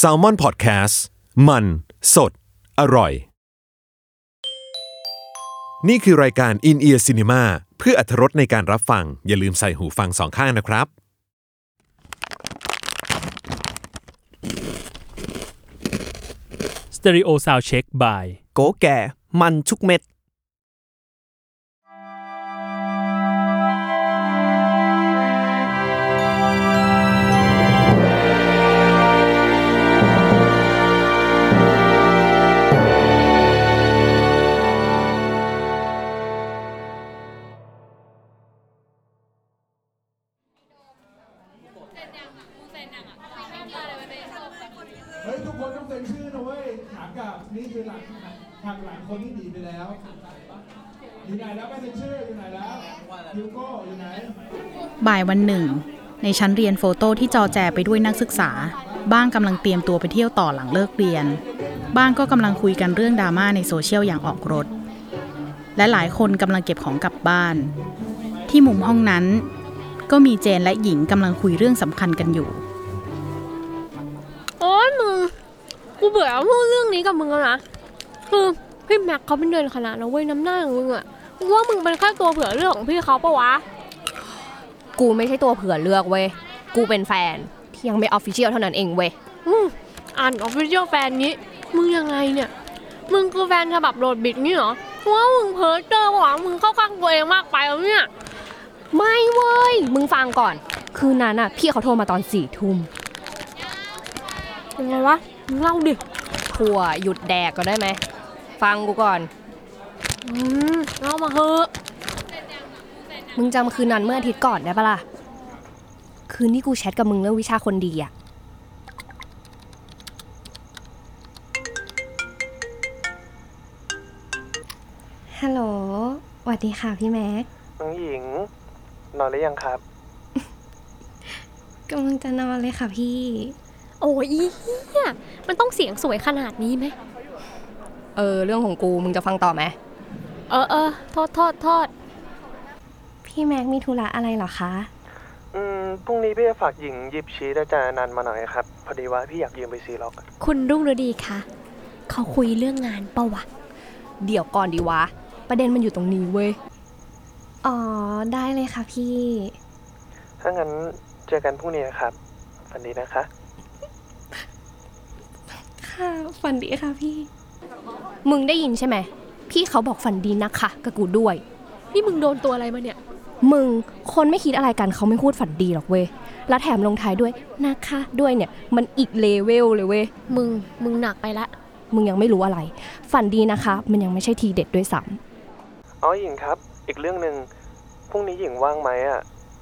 s a l ม o n PODCAST มัน สด อร่อย นี่คือรายการ In Ear Cinema เพื่ออัธรสในการรับฟัง อย่าลืมใส่หูฟังสองข้างนะครับ Stereo Sound Check by โกแก่ มันทุกเม็ด คนต้องเซ็นชื่อนะเว้ยถามกับนี่คือหลังหักหลังคนที่หนีไปแล้ว อยู่ไหนแล้วไม่เซ็นชื่ออยู่ไหนแล้วยูโก้อยู่ไหน บ่ายวันหนึ่ง ในชั้นเรียน photo ที่จอแจไปด้วยนักศึกษา บ้างกำลังเตรียมตัวไปเที่ยวต่อหลังเลิกเรียน บ้างก็กำลังคุยกันเรื่องดราม่าในโซเชียลอย่างออกรส และหลายคนกำลังเก็บของกลับบ้าน ที่มุมห้องนั้น ก็มีเจนและหญิงกำลังคุยเรื่องสำคัญกันอยู่ เบื่อพูดเรื่องนี้กับมึงแล้วนะคือพี่แม็กเขาเป็นเดือนคณะนะเว้ยน้ำหน้าของมึงอะกูว่ามึงเป็นแค่ตัวเผื่อเลือกของพี่เขาปะวะกูไม่ใช่ตัวเผื่อเลือกเว้ยกูเป็นแฟนที่ยังไม่ official เท่านั้นเองเว้ยอืม unofficial แฟนนี้มึงยังไงเนี่ย มึงคือแฟนฉบับโดดบิดนี่เหรอกูว่ามึงเพ้อเจ้อว่ะมึงเข้าข้างตัวเองมากไปแล้วเนี่ยไม่เว้ย มึงฟังก่อน คืนนั้นอะ พี่เขาโทรมาตอนสี่ทุ่มยังไงวะมึงเล่าดิ ทัวร์หยุดแดกก็ได้ไหม ฟังกูก่อน อืมเล่ามาเถอะมึงจำคืนนั้นเมื่ออาทิตย์ก่อนได้ปะล่ะ คืนที่กูแชทกับมึงเรื่องวิชาคนดีอะฮัลโหลสวัสดีค่ะพี่แม็ก น้องหญิง นอนหรือยังครับ กำลังจะนอนเลยค่ะพี่ โอ้ยอีเหี้ยมันต้องเสียงสวยขนาดนี้ไหม เออ เรื่องของกูมึงจะฟังต่อไหม เออเออโทษโทษโทษพี่แม็กมีธุระอะไรเหรอคะ อืมพรุ่งนี้พี่จะฝากหญิงหยิบชีสอาจารย์อนันต์มาหน่อยครับ พอดีว่าพี่อยากยืมไปซีล็อกคุณรุ่งฤดีคะเขาคุยเรื่องงานปะวะ เดี๋ยวก่อนดีวะ ประเด็นมันอยู่ตรงนี้เว้ย อ๋อ ได้เลยค่ะพี่ ถ้างั้นเจอกันพรุ่งนี้นะครับฝันดีนะคะ ค่ะ ฝันดีค่ะพี่ มึงได้ยินใช่ไหม พี่เขาบอกฝันดีนะคะกับกูด้วย นี่มึงโดนตัวอะไรมาเนี่ย มึงคนไม่คิดอะไรกันเขาไม่พูดฝันดีหรอกเว้ย แล้วแถมลงท้ายด้วยนะคะด้วยเนี่ย มันอีกเลเวลเลยเว้ย มึง มึงหนักไปละ มึงยังไม่รู้อะไร ฝันดีนะคะ มันยังไม่ใช่ทีเด็ดด้วยซ้อ๋อหญิงครับ อีกเรื่องหนึ่งพรุ่งนี้หญิงว่างไหมอะ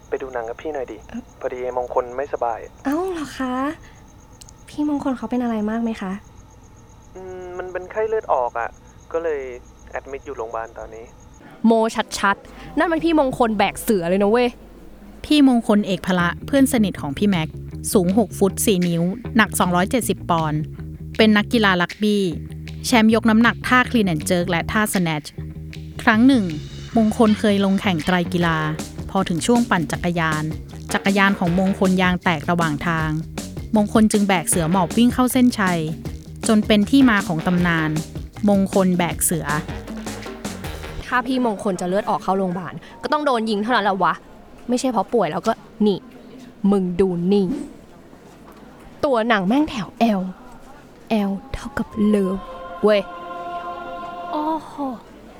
ไปดูหนังกับพี่หน่อยดิ พอดีมงคลไม่สบายำเอ้าเหรอคะ พี่มงคลเขาเป็นอะไรมากไหมคะ อืมมันเป็นไข้เลือดออกอะ ก็เลยแอดมิดอยู่โรงพยาบาลตอนนี้ โมชัดๆ นั่นมันพี่มงคลแบกเสือเลยนะเว้ย พี่มงคลเอกพละเพื่อนสนิทของพี่แม็ก สูง 6 ฟุต 4 นิ้ว หนัก 270 ปอนด์ เป็นนักกีฬารักบี้ แชมป์ยกน้ำหนักท่า clean and jerk และท่า snatch ครั้งหนึ่ง มงคลเคยลงแข่งไตรกีฬา พอถึงช่วงปั่นจักรยาน จักรยานของมงคลยางแตกระหว่างทาง มงคลจึงแบกเสือหมอบวิ่งเข้าเส้นชัย จนเป็นที่มาของตำนาน มงคลแบกเสือ ถ้าพี่มงคลจะเลือดออกเข้าโรงพยาบาลก็ต้องโดนยิงเท่านั้นแหละวะ ไม่ใช่เพราะป่วยแล้วก็นี่ มึงดูนี่ ตัวหนังแม่งแถว L L เท่ากับเลิฟเว้ยโอ้โห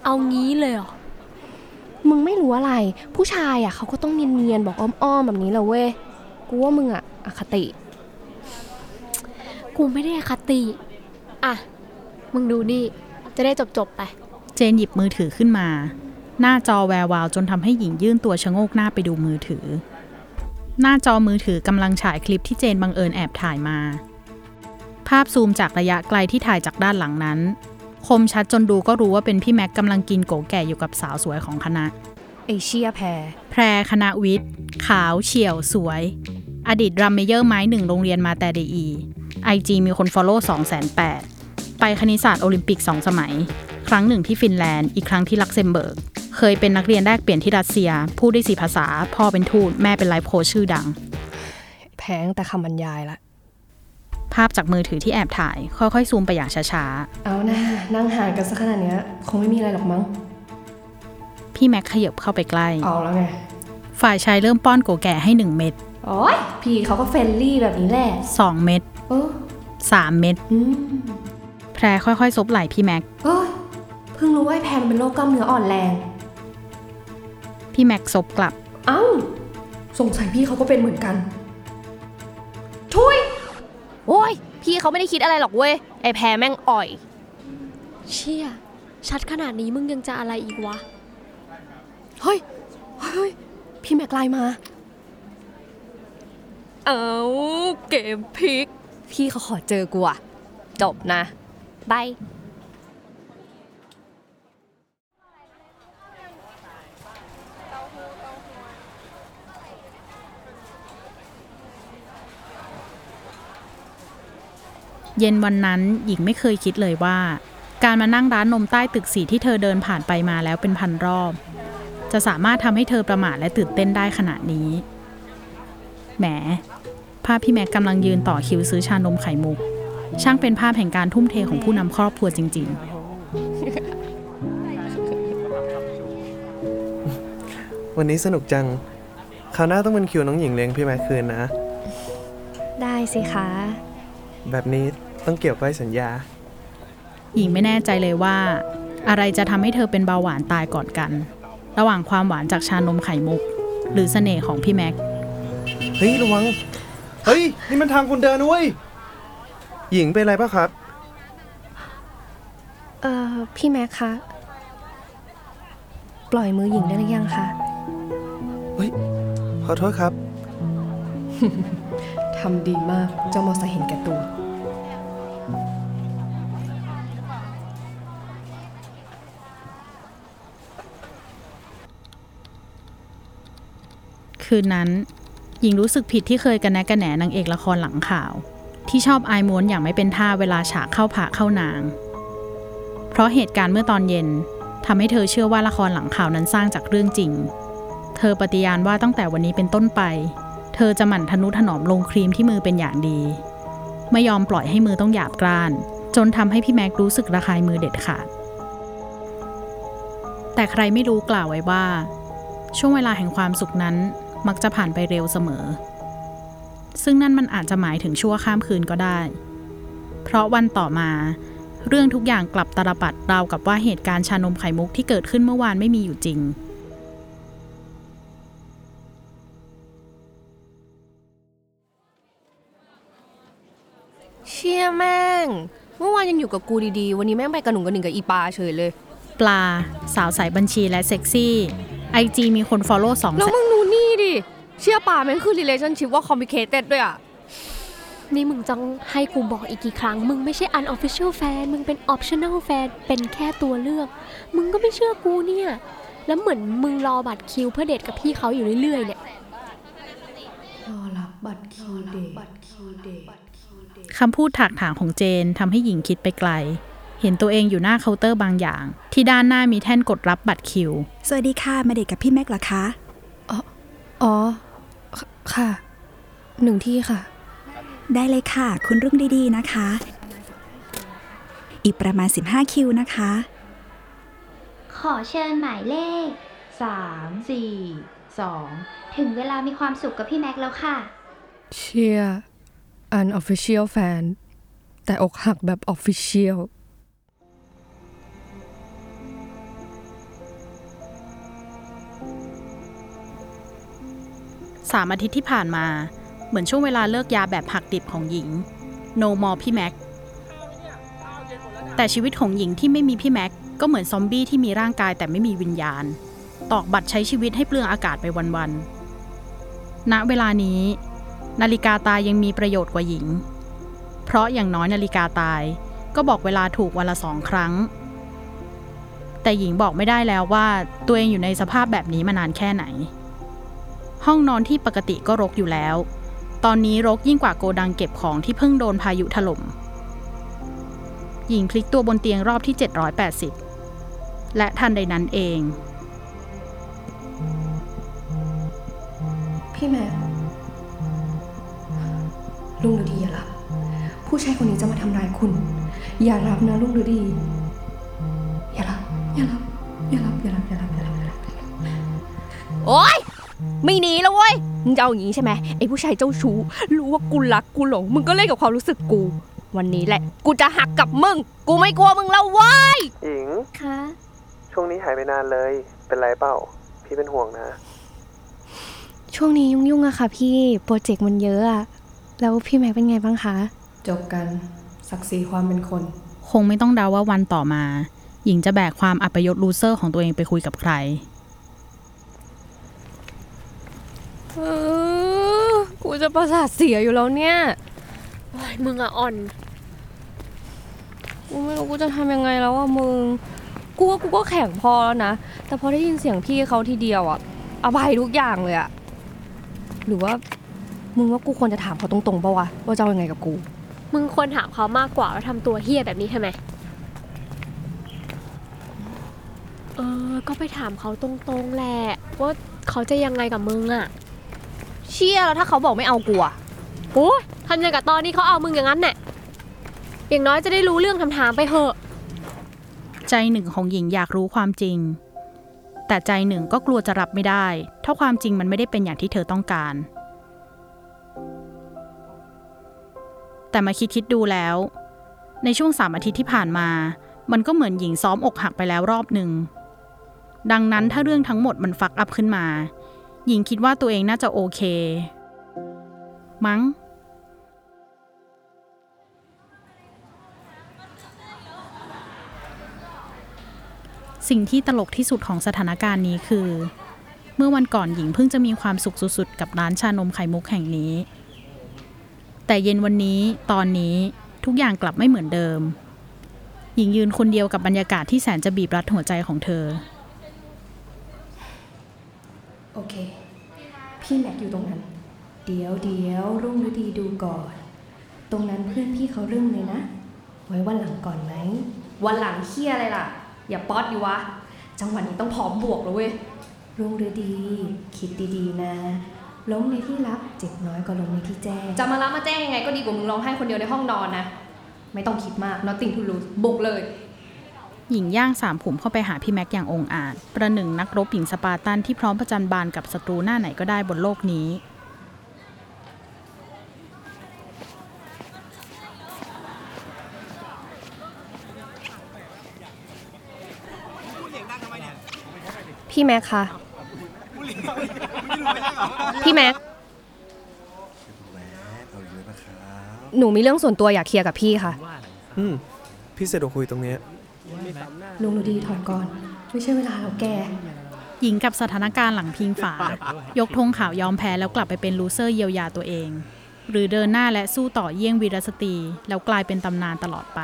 เอางี้เลยเหรอมึงไม่รู้อะไร ผู้ชายอะเขาก็ต้องเนียนๆบอกอ้อมๆแบบนี้แหละเว้ย กูว่ามึงอะอคติ กูไม่ได้อคติ อะ มึงดูนี่ จะได้จบจบๆไป เจนหยิบมือถือขึ้นมา หน้าจอแวววาวจนทำให้หญิงยื่นตัวชะโงกหน้าไปดูมือถือ หน้าจอมือถือกำลังฉายคลิปที่เจนบังเอิญแอบถ่ายมา ภาพซูมจากระยะไกลที่ถ่ายจากด้านหลังนั้น คมชัดจนดูก็รู้ว่าเป็นพี่แม็กกำลังกินโกแก่อยู่กับสาวสวยของคณะไอ้เชี่ยแพร แพรคณะวิทย์ ขาวเฉี่ยวสวย อดีตดรัมเมเยอร์ไม้หนึ่งโรงเรียนมาแตร์เดอีไอจีมีคน follow 2 8 0 0 0ไปคณิตศาสตร์โอลิมปิก2สมัย ครั้งหนึ่งที่ฟินแลนด์ อีกครั้งที่ลักเซมเบิร์ก เคยเป็นนักเรียนแลกเปลี่ยนที่รัสเซีย พูดได้สี่ภาษา พ่อเป็นทูตแม่เป็นไลฟ์โค้ชชื่อดัง แพงแต่คำบรรยายละ ภาพจากมือถือที่แอบถ่าย ค่อยๆ ซูมไปอย่างช้าเอานะนั่งห่างกันซะขนาดเนี้ย คงไม่มีอะไรหรอกมั้งๆพี่แม็กขยับเข้าไปใกล้ เอาแล้วไง ฝ่ายชายเริ่มป้อนโกแก่ให้1เม็ด โอ้ยพี่เขาก็ friendly แบบนี้แหละ2เม็ดเออ3เม็ดอืมแพรค่อยๆซบไหล่พี่แม็ก เอ้ยเพิ่งรู้ว่าไอ้แพรมันเป็นโรคกล้ามเนื้ออ่อนแรง พี่แม็กซบกลับ เอ้า สงสัยพี่เขาก็เป็นเหมือนกัน ทุย โอ้ย พี่เขาไม่ได้คิดอะไรหรอกเว้ย ไอ้แพรแม่งอ่อย เชี่ย ชัดขนาดนี้มึงยังจะอะไรอีกวะ เฮ้ย เฮ้ย พี่แม็กไลน์มา เอาเกมพลิก พี่เขาขอเจอกูอะจบนะบายเย็นวันนั้นหญิงไม่เคยคิดเลยว่า การมานั่งร้านนมใต้ตึกสีที่เธอเดินผ่านไปมาแล้วเป็นพันรอบ จะสามารถทำให้เธอประมาทและตื่นเต้นได้ขนาดนี้ แหมภาพพี่แม็กกำลังยืนต่อคิวซื้อชานมไข่มุก ช่างเป็นภาพแห่งการทุ่มเทของผู้นำครอบครัวจริง วันนี้สนุกจัง คราวหน้าต้องเป็นคิวน้องหญิงเลี้ยงพี่แม็กคืนนะ ได้สิคะ แบบนี้ต้องเกี่ยวก้อยสัญญา ๆ หญิงไม่แน่ใจเลยว่า อะไรจะทำให้เธอเป็นเบาหวานตายก่อนกัน ระหว่างความหวานจากชานมไข่มุก หรือเสน่ห์ของพี่แม็ก เฮ้ยระวัง เฮ้ย นี่มันทางคนเดินนะเว้ย หญิงเป็นอะไรปะครับ เอ่อ พี่แม็กคะ ปล่อยมือหญิงได้หรือยังคะ เฮ้ย ขอโทษครับ ทำดีมาก เจ้ามอสเห็นแก่ตัว คืนนั้น หญิงรู้สึกผิดที่เคยกันแนะกันแหนนางเอกละครหลังข่าว ที่ชอบอายม้วนอย่างไม่เป็นท่าเวลาฉากเข้าผาเข้านาง เพราะเหตุการณ์เมื่อตอนเย็นทำให้เธอเชื่อว่าละครหลังข่าวนั้นสร้างจากเรื่องจริง เธอปฏิญาณว่าตั้งแต่วันนี้เป็นต้นไป เธอจะหมั่นทนุถนอมลงครีมที่มือเป็นอย่างดี ไม่ยอมปล่อยให้มือต้องหยาบกร้าน จนทำให้พี่แม็กรู้สึกระคายมือเด็ดขาด แต่ใครไม่รู้กล่าวไว้ว่า ช่วงเวลาแห่งความสุขนั้น มักจะผ่านไปเร็วเสมอ ซึ่งนั่นมันอาจจะหมายถึงชั่วข้ามคืนก็ได้ เพราะวันต่อมา เรื่องทุกอย่างกลับตาลปัดราวกับว่าเหตุการณ์ชานมไข่มุกที่เกิดขึ้นเมื่อวานไม่มีอยู่จริงเชี่ยแม่ง เมื่อวานยังอยู่กับกูดีๆ วันนี้แม่งไปกระหนุงกระหนิงกับอีปลาเฉยเลย ปลา สาวสายบัญชีและเซ็กซี่ ไอจีมีคน follow สองแล้วแสนมึงดูนี่ดิ เชี่ยปลาแม่งขึ้น relationship ว่า complicated ด้วยอะ นี่มึงจะให้กูบอกอีกกี่ครั้ง มึงไม่ใช่ unofficial แฟน มึงเป็น optional แฟน เป็นแค่ตัวเลือก มึงก็ไม่เชื่อกูเนี่ย แล้วเหมือนมึงรอบัตรคิวเพื่อเดทกับพี่เขาอยู่เรื่อยๆเนี่ย รอรับบัตรคิวเดทบัตรคิวเดทคำพูดถากถางของเจนทำให้หญิงคิดไปไกล เห็นตัวเองอยู่หน้าเคาน์เตอร์บางอย่าง ที่ด้านหน้ามีแท่นกดรับบัตรคิว สวัสดีค่ะ มาเดทกับพี่แม็กเหรอคะ อ๋อ ค่ะ หนึ่งที่ค่ะ ได้เลยค่ะ คุณรุ่งดีๆนะคะ อีกประมาณ 15 คิวนะคะ ขอเชิญหมายเลข 3 4 2 ถึงเวลามีความสุขกับพี่แม็กซ์แล้วค่ะ เชีย unofficial fan แต่อกหักแบบ official สามอาทิตย์ที่ผ่านมา เหมือนช่วงเวลาเลิกยาแบบหักดิบของหญิง no more พี่แม็ก แต่ชีวิตของหญิงที่ไม่มีพี่แม็ก ก็เหมือนซอมบี้ที่มีร่างกายแต่ไม่มีวิญญาณ ตอกบัตรใช้ชีวิตให้เปลืองอากาศไปวันๆ ณ เวลานี้ นาฬิกาตายยังมีประโยชน์กว่าหญิง เพราะอย่างน้อยนาฬิกาตายก็บอกเวลาถูกวันละสองครั้ง แต่หญิงบอกไม่ได้แล้วว่าตัวเองอยู่ในสภาพแบบนี้มานานแค่ไหน ห้องนอนที่ปกติก็รกอยู่แล้ว ตอนนี้รกยิ่งกว่าโกดังเก็บของที่เพิ่งโดนพายุถล่ม หญิงพลิกตัวบนเตียงรอบที่ 780 และทันใดนั้นเอง พี่แม่ลุงดูดีอะล่ะผู้ชายคนนี้จะมาทำร้ายคุณ อย่ารับนะลุงฤดี อย่ารับ อย่ารับ อย่ารับ อย่ารับ อย่ารับ อย่ารับ อย่ารับ โอ๊ย ไม่หนีแล้วเว้ย มึงจะเอาอย่างนี้ใช่ไหมไอ้ผู้ชายเจ้าชู้ รู้ว่ากูรักกูหลง มึงก็เล่นกับความรู้สึกกู วันนี้แหละ กูจะหักกับมึง กูไม่กลัวมึงแล้วเว้ยหญิงคะช่วงนี้หายไปนานเลย เป็นไรเปล่า พี่เป็นห่วงนะ ช่วงนี้ยุ่งๆอะค่ะ พี่ โปรเจกต์มันเยอะอะ แล้วพี่แม็กเป็นไงบ้างคะ จบกัน ศักดิ์ศรีความเป็นคน คงไม่ต้องเดาว่าวันต่อมา หญิงจะแบกความอัปยศลูเซอร์ของตัวเองไปคุยกับใคร เออกูจะประสาทเสียอยู่แล้วเนี่ยโอ๊ยมึงอะอ่อน กูไม่รู้กูจะทำยังไงแล้วอะมึง กูว่ากูก็แข็งพอแล้วนะ แต่พอได้ยินเสียงพี่เขาทีเดียวอะอภัยทุกอย่างเลยอะหรือว่า มึงว่ากูควรจะถามเขาตรงๆปะวะว่าจะเอายังไงกับกู มึงควรถามเขามากกว่าว่าทำตัวเฮี้ยแบบนี้ทำไม เออ ก็ไปถามเขาตรงๆแหละว่าเขาจะยังไงกับมึงอะ เชี่ยแล้วถ้าเขาบอกไม่เอากูอะโอ้ยทำย่างกับตอนนี้เขาเอามึงอย่างนั้นแหละอย่างน้อยจะได้รู้เรื่องคำถามไปเถอะ ใจหนึ่งของหญิงอยากรู้ความจริง แต่ใจหนึ่งก็กลัวจะรับไม่ได้ ถ้าความจริงมันไม่ได้เป็นอย่างที่เธอต้องการ แต่มาคิดคิดดูแล้ว ในช่วงสามอาทิตย์ที่ผ่านมา มันก็เหมือนหญิงซ้อมอกหักไปแล้วรอบหนึ่ง ดังนั้นถ้าเรื่องทั้งหมดมันฟักอัพขึ้นมา หญิงคิดว่าตัวเองน่าจะโอเค มั้ง สิ่งที่ตลกที่สุดของสถานการณ์นี้คือ เมื่อวันก่อนหญิงเพิ่งจะมีความสุขสุดๆ กับร้านชานมไข่มุกแห่งนี้ แต่เย็นวันนี้ตอนนี้ทุกอย่างกลับไม่เหมือนเดิม หญิงยืนคนเดียวกับบรรยากาศที่แสนจะบีบรัดหัวใจของเธอ โอเค พี่แม็กอยู่ตรงนั้น เดี๋ยวเดี๋ยวรุ่งฤดีดูก่อน ตรงนั้นเพื่อนพี่เขาเรื่องเลยนะ ไว้วันหลังก่อนไหม วันหลังเฮียอะไรล่ะ อย่าป๊อดดิวะ จังหวะนี้ต้องพร้อมบวกแล้วเว้ย รุ่งฤดี คิดดีๆ นะ ล้มในที่รับเจ็บน้อยกว่าล้มในที่แจ้ง จะมารับมาแจ้งยังไงก็ดีกว่ามึงร้องไห้คนเดียวในห้องนอนนะ ไม่ต้องคิดมาก nothing to lose บุกเลย หญิงย่างสามขุมเข้าไปหาพี่แม็กอย่างองอาจ ประหนึ่งนักรบหญิงสปาร์ตันที่พร้อมประจันบานกับศัตรูหน้าไหนก็ได้บนโลกนี้ พี่แม็กคะ พี่แม็กหนูมีเรื่องส่วนตัวอยากเคลียร์กับพี่ค่ะ อืม พี่เสร็จคุยตรงเนี้ย ลุงดูดีถอนก่อน ไม่ใช่เวลาเราแกหญิงกับสถานการณ์หลังพิงฝา ยกธงขาวยอมแพ้แล้วกลับไปเป็นลูเซอร์เยียวยาตัวเอง หรือเดินหน้าและสู้ต่อเยี่ยงวีรสตรี แล้วกลายเป็นตำนานตลอดไป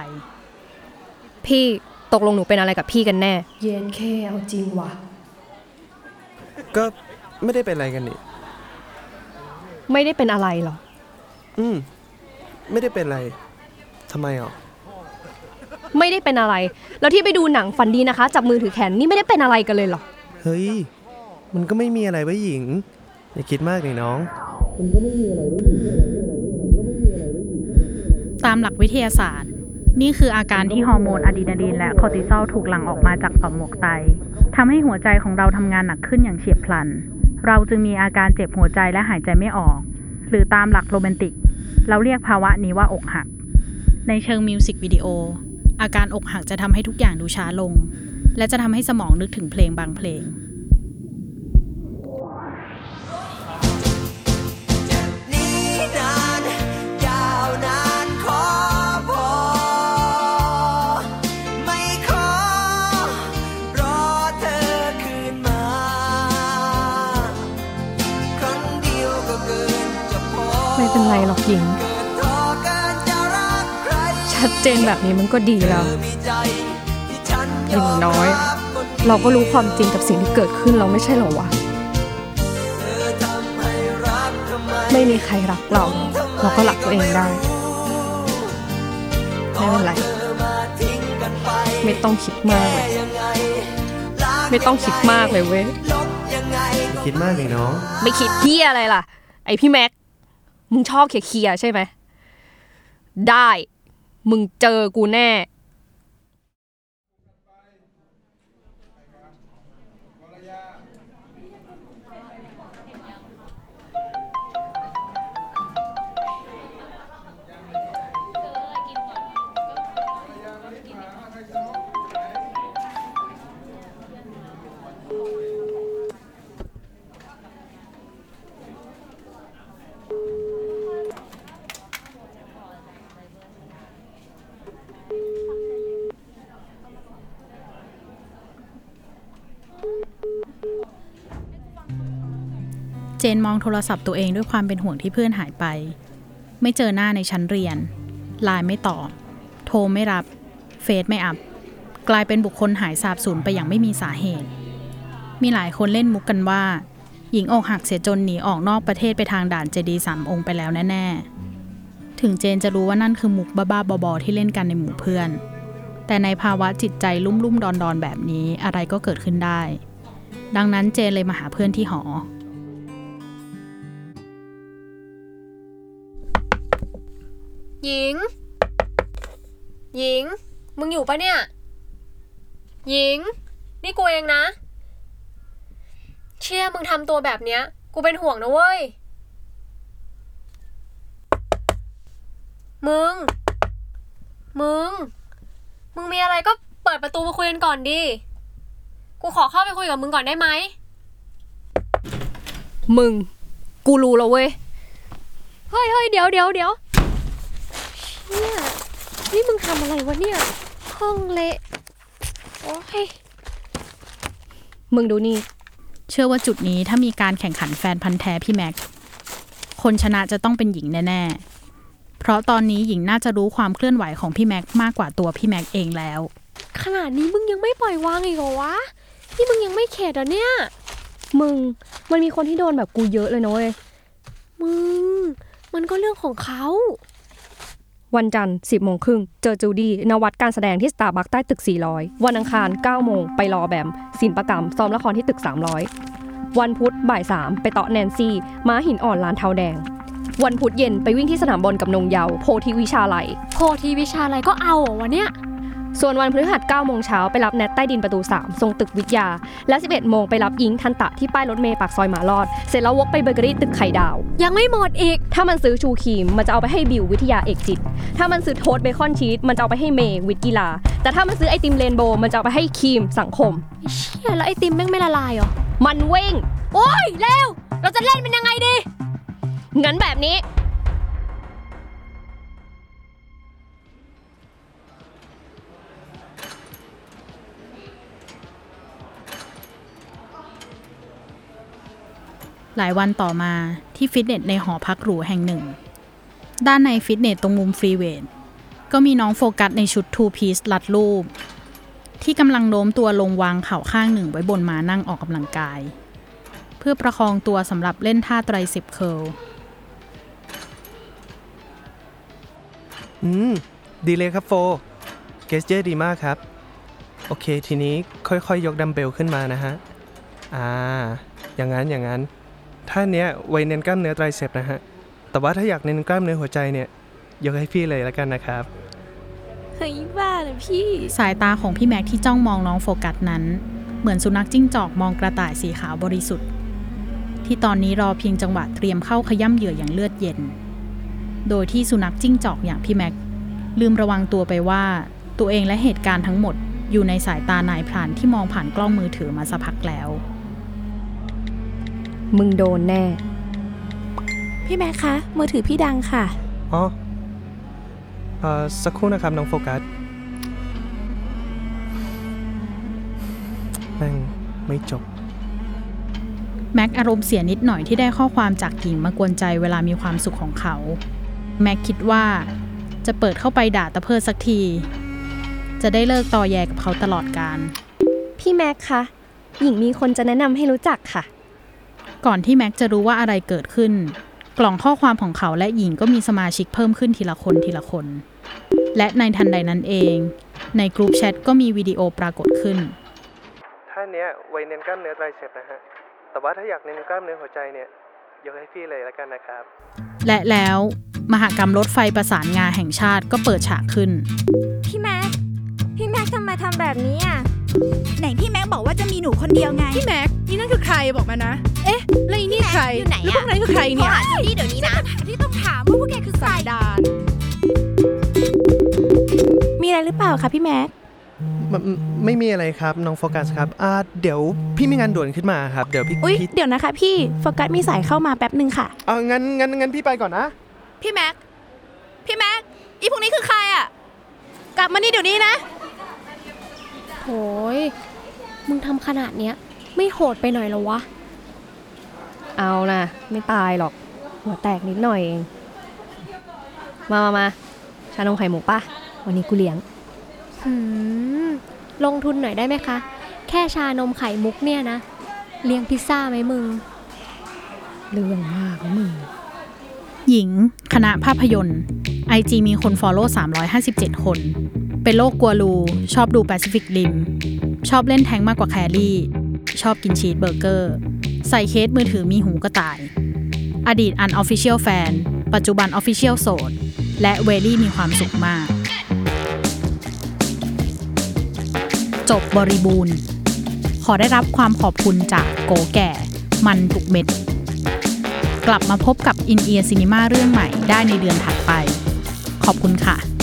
พี่ตกลงหนูเป็นอะไรกับพี่กันแน่ เย็นแค่เอาจริงว่ะ ก็ไม่ได้เป็นอะไรกันนี่ไม่ได้เป็นอะไรหรอ อืม ไม่ได้เป็นอะไรทำไมอะ ไม่ได้เป็นอะไร แล้วที่ไปดูหนังฝันดีนะคะ จับมือถือแขนนี่ไม่ได้เป็นอะไรกันเลยเหรอ เฮ้ย มันก็ไม่มีอะไรไว้หญิง อย่าคิดมากเลยน้องตามหลักวิทยาศาสตร์ นี่คืออาการที่ฮอร์โมนอะดรีนาลีนและคอร์ติซอลถูกหลั่งออกมาจากต่อมหมวกไตทำให้หัวใจของเราทำงานหนักขึ้นอย่างเฉียบพลัน เราจึงมีอาการเจ็บหัวใจและหายใจไม่ออก หรือตามหลักโรแมนติก เราเรียกภาวะนี้ว่าอกหัก ในเชิงมิวสิกวิดีโอ อาการอกหักจะทำให้ทุกอย่างดูช้าลง และจะทำให้สมองนึกถึงเพลงบางเพลง ไม่เป็นไรหรอกหญิง ชัดเจนแบบนี้มันก็ดีแล้วอย่างน้อย เราก็รู้ความจริงกับสิ่งที่เกิดขึ้นเราไม่ใช่เหรอวะไม่มีใครรักเรา เราก็รักตัวเองได้ไม่เป็นไร ไม่ต้องคิดมากเลย ไม่ต้องคิดมากเลยเว้ยอย่าคิดมากเลยน้องไม่คิดเฮียอะไรล่ะ ไอพี่แม็ก มึงชอบเคลียร์ๆใช่ไหม ได้ มึงเจอกูแน่ จนมองโทรศัพท์ตัวเองด้วยความเป็นห่วงที่เพื่อนหายไป ไม่เจอหน้าในชั้นเรียนไลน์ไม่ตอบ โทรไม่รับ เฟซไม่อัพ กลายเป็นบุคคลหายสาบสูญไปอย่างไม่มีสาเหตุ มีหลายคนเล่นมุกกันว่า หญิงอกหักเสียจนหนีออกนอกประเทศไปทางด่านเจดีสามองค์ไปแล้วแน่ ๆ ถึงเจนจะรู้ว่านั่นคือมุกบ้าๆบอๆที่เล่นกันในหมู่เพื่อน แต่ในภาวะจิตใจลุ่มๆดอนๆแบบนี้อะไรก็เกิดขึ้นได้ ดังนั้นเจนเลยมาหาเพื่อนที่หอ หญิง หญิง มึงอยู่ปะเนี่ย หญิง นี่กูเองนะ เชี่ยมึงทำตัวแบบเนี้ย กูเป็นห่วงนะเว้ย มึง มึง มึงมีอะไรก็เปิดประตูมาคุยกันก่อนดิ กูขอเข้าไปคุยกับมึงก่อนได้ไหม มึง กูรู้แล้วเว้ย เฮ้ยเฮ้ยเดี๋ยวเดี๋ยวเดี๋ยว เชี่ย นี่มึงทำอะไรวะเนี่ย ห้องเละ โอ้ย มึงดูนี่ เชื่อว่าจุดนี้ถ้ามีการแข่งขันแฟนพันธ์แท้พี่แม็ก คนชนะจะต้องเป็นหญิงแน่ๆ เพราะตอนนี้หญิงน่าจะรู้ความเคลื่อนไหวของพี่แม็กมากกว่าตัวพี่แม็กเองแล้ว ขนาดนี้มึงยังไม่ปล่อยวางอีกเหรอวะ นี่มึงยังไม่เข็ดเหรอเนี่ย มึง มันมีคนที่โดนแบบกูเยอะเลยนะเว้ย มึง มันก็เรื่องของเขา วันจันทร์10โมงครึ่งเจอจูดี้นวัดการแสดงที่สตาร์บัคใต้ตึก 400 วันอังคาร9โมงไปรอแบมศิลปกรรมซ้อมละครที่ตึก 300 วันพุธบ่าย3ไปเตาะแนนซี่ ม้าหินอ่อนลานเทาแดง วันพุธเย็นไปวิ่งที่สนามบอลกับนงเยาโพธิวิชาลัย โพทีวิชาอะไรก็เอาเหรอวะเนี่ย ส่วนวันพฤหัส9โมงเช้าไปรับแนทใต้ดินประตู 3 ทรงตึกวิทยา และ 11 โมงไปรับอิงทันตะที่ป้ายรถเมย์ปากซอยหมาลอด เสร็จแล้ววกไปเบเกอรี่ตึกไข่ดาว ยังไม่หมดอีก ถ้ามันซื้อชูครีมมันจะเอาไปให้บิววิทยาเอกจิต ถ้ามันซื้อ toast เบคอนชีสมันจะเอาไปให้เมย์วิทย์กีฬา แต่ถ้ามันซื้อไอติม rainbow มันจะเอาไปให้ครีมสังคมเชี่ยแล้วไอติมแม่งไม่ละลายเหรอมันเว้งโอ้ยเร็วเราจะเล่นเป็นยังไงดีงั้นแบบนี้ หลายวันต่อมาที่ฟิตเนสในหอพักหรูแห่งหนึ่ง ด้านในฟิตเนสตรงมุมฟรีเวทก็มีน้องโฟกัสในชุดทูพีซลัดรูป ที่กำลังโน้มตัวลงวางเข่าข้างหนึ่งไว้บนม้านั่งออกกำลังกาย เพื่อประคองตัวสำหรับเล่นท่า triceps curlอืม ดีเลยครับ posture ดีมากครับ โอเคทีนี้ค่อยๆยกดัมเบลขึ้นมานะฮะ อ่า อย่างนั้นอย่างนั้น ท่าเนี้ยไว้เน้นกล้ามเนื้อ triceps นะฮะ แต่ว่าถ้าอยากเน้นกล้ามเนื้อหัวใจเนี่ยยกให้พี่เลยแล้วกันนะครับ เฮ้ยบ้าเลยพี่ สายตาของพี่แม็กที่จ้องมองน้องโฟกัสนั้น เหมือนสุนัขจิ้งจอกมองกระต่ายสีขาวบริสุทธิ์ ที่ตอนนี้รอเพียงจังหวะเตรียมเข้าขย่ำเหยื่ออย่างเลือดเย็น โดยที่สุนัขจิ้งจอกอย่างพี่แม็กลืมระวังตัวไปว่า ตัวเองและเหตุการณ์ทั้งหมดอยู่ในสายตานายพรานที่มองผ่านกล้องมือถือมาสักพักแล้ว มึงโดนแน่ พี่แม่คะมือถือพี่ดังค่ะ อ๋อเอ่อสักครู่นะครับน้องโฟกัสแม่งไม่จบ แม็กอารมณ์เสียนิดหน่อยที่ได้ข้อความจากหญิงมากวนใจเวลามีความสุขของเขา แม็กคิดว่าจะเปิดเข้าไปด่าตะเพิดสักที จะได้เลิกตอแยกับเขาตลอดการ พี่แม็กคะหญิงมีคนจะแนะนำให้รู้จักค่ะ ก่อนที่แม็กจะรู้ว่าอะไรเกิดขึ้น กล่องข้อความของเขาและหญิงก็มีสมาชิกเพิ่มขึ้นทีละคนทีละคน และในทันใดนั้นเอง ในกลุ่มแชทก็มีวิดีโอปรากฏขึ้นท่าเนี้ยไว้เน้นกล้ามเนื้อไตรเซปนะฮะแต่ว่าถ้าอยากเน้นกล้ามเนื้อหัวใจเนี่ยยกให้พี่เลยแล้วกันนะครับ และแล้วมหกรรมรถไฟประสานงาแห่งชาติก็เปิดฉากขึ้น พี่แม็ก พี่แม็กทำไมทำแบบนี้อะ ไหนพี่แม็กบอกว่าจะมีหนูคนเดียวไง พี่แม็กนี่นั่นคือใครบอกมานะ เอ๊ะแล้วอีนี่ใครอยู่ไหนแล้วพวกนั้นคือใครเนี่ยนี่เดี๋ยวนี้นะที่ต้องถามว่าพวกแกคือใครดานมีอะไรหรือเปล่าคะพี่แม็ก ไม่ไม่มีอะไรครับน้องโฟกัสครับอ่าเดี๋ยวพี่มีงานด่วนขึ้นมาครับเดี๋ยวพี่อุ๊ย พี่เดี๋ยวนะคะพี่โฟกัสมีสายเข้ามาแป๊บหนึ่งค่ะ เอางั้นงั้นงั้นพี่ไปก่อนนะ พี่แม็ก พี่แม็ก อีพวกนี้คือใครอะกลับมานี่เดี๋ยวนี้นะ โอ้ยมึงทำขนาดเนี้ย ไม่โหดไปหน่อยเหรอวะ เอานะไม่ตายหรอก หัวแตกนิดหน่อยเอง มามามาชานมไข่มุกป่ะ วันนี้กูเลี้ยง หืม ลงทุนหน่อยได้ไหมคะ แค่ชานมไข่มุกเนี่ยนะ เลี้ยงพิซซ่าไหมมึง เรื่องมากนะมึง หญิง คณะภาพยนตร์ IG มีคน follow 357 คน เป็นโรคกลัวรู ชอบดู Pacific Rim ชอบเล่นแทงมากกว่า carry ชอบกินชีสเบอร์เกอร์ ใส่เคสมือถือมีหูกระต่าย อดีต unofficial แฟน ปัจจุบัน official โสด และ very มีความสุขมาก จบบริบูรณ์ ขอได้รับความขอบคุณจากโกแก่ มันทุกเม็ด กลับมาพบกับ In Ear Cinema เรื่องใหม่ได้ในเดือนถัดไป ขอบคุณค่ะ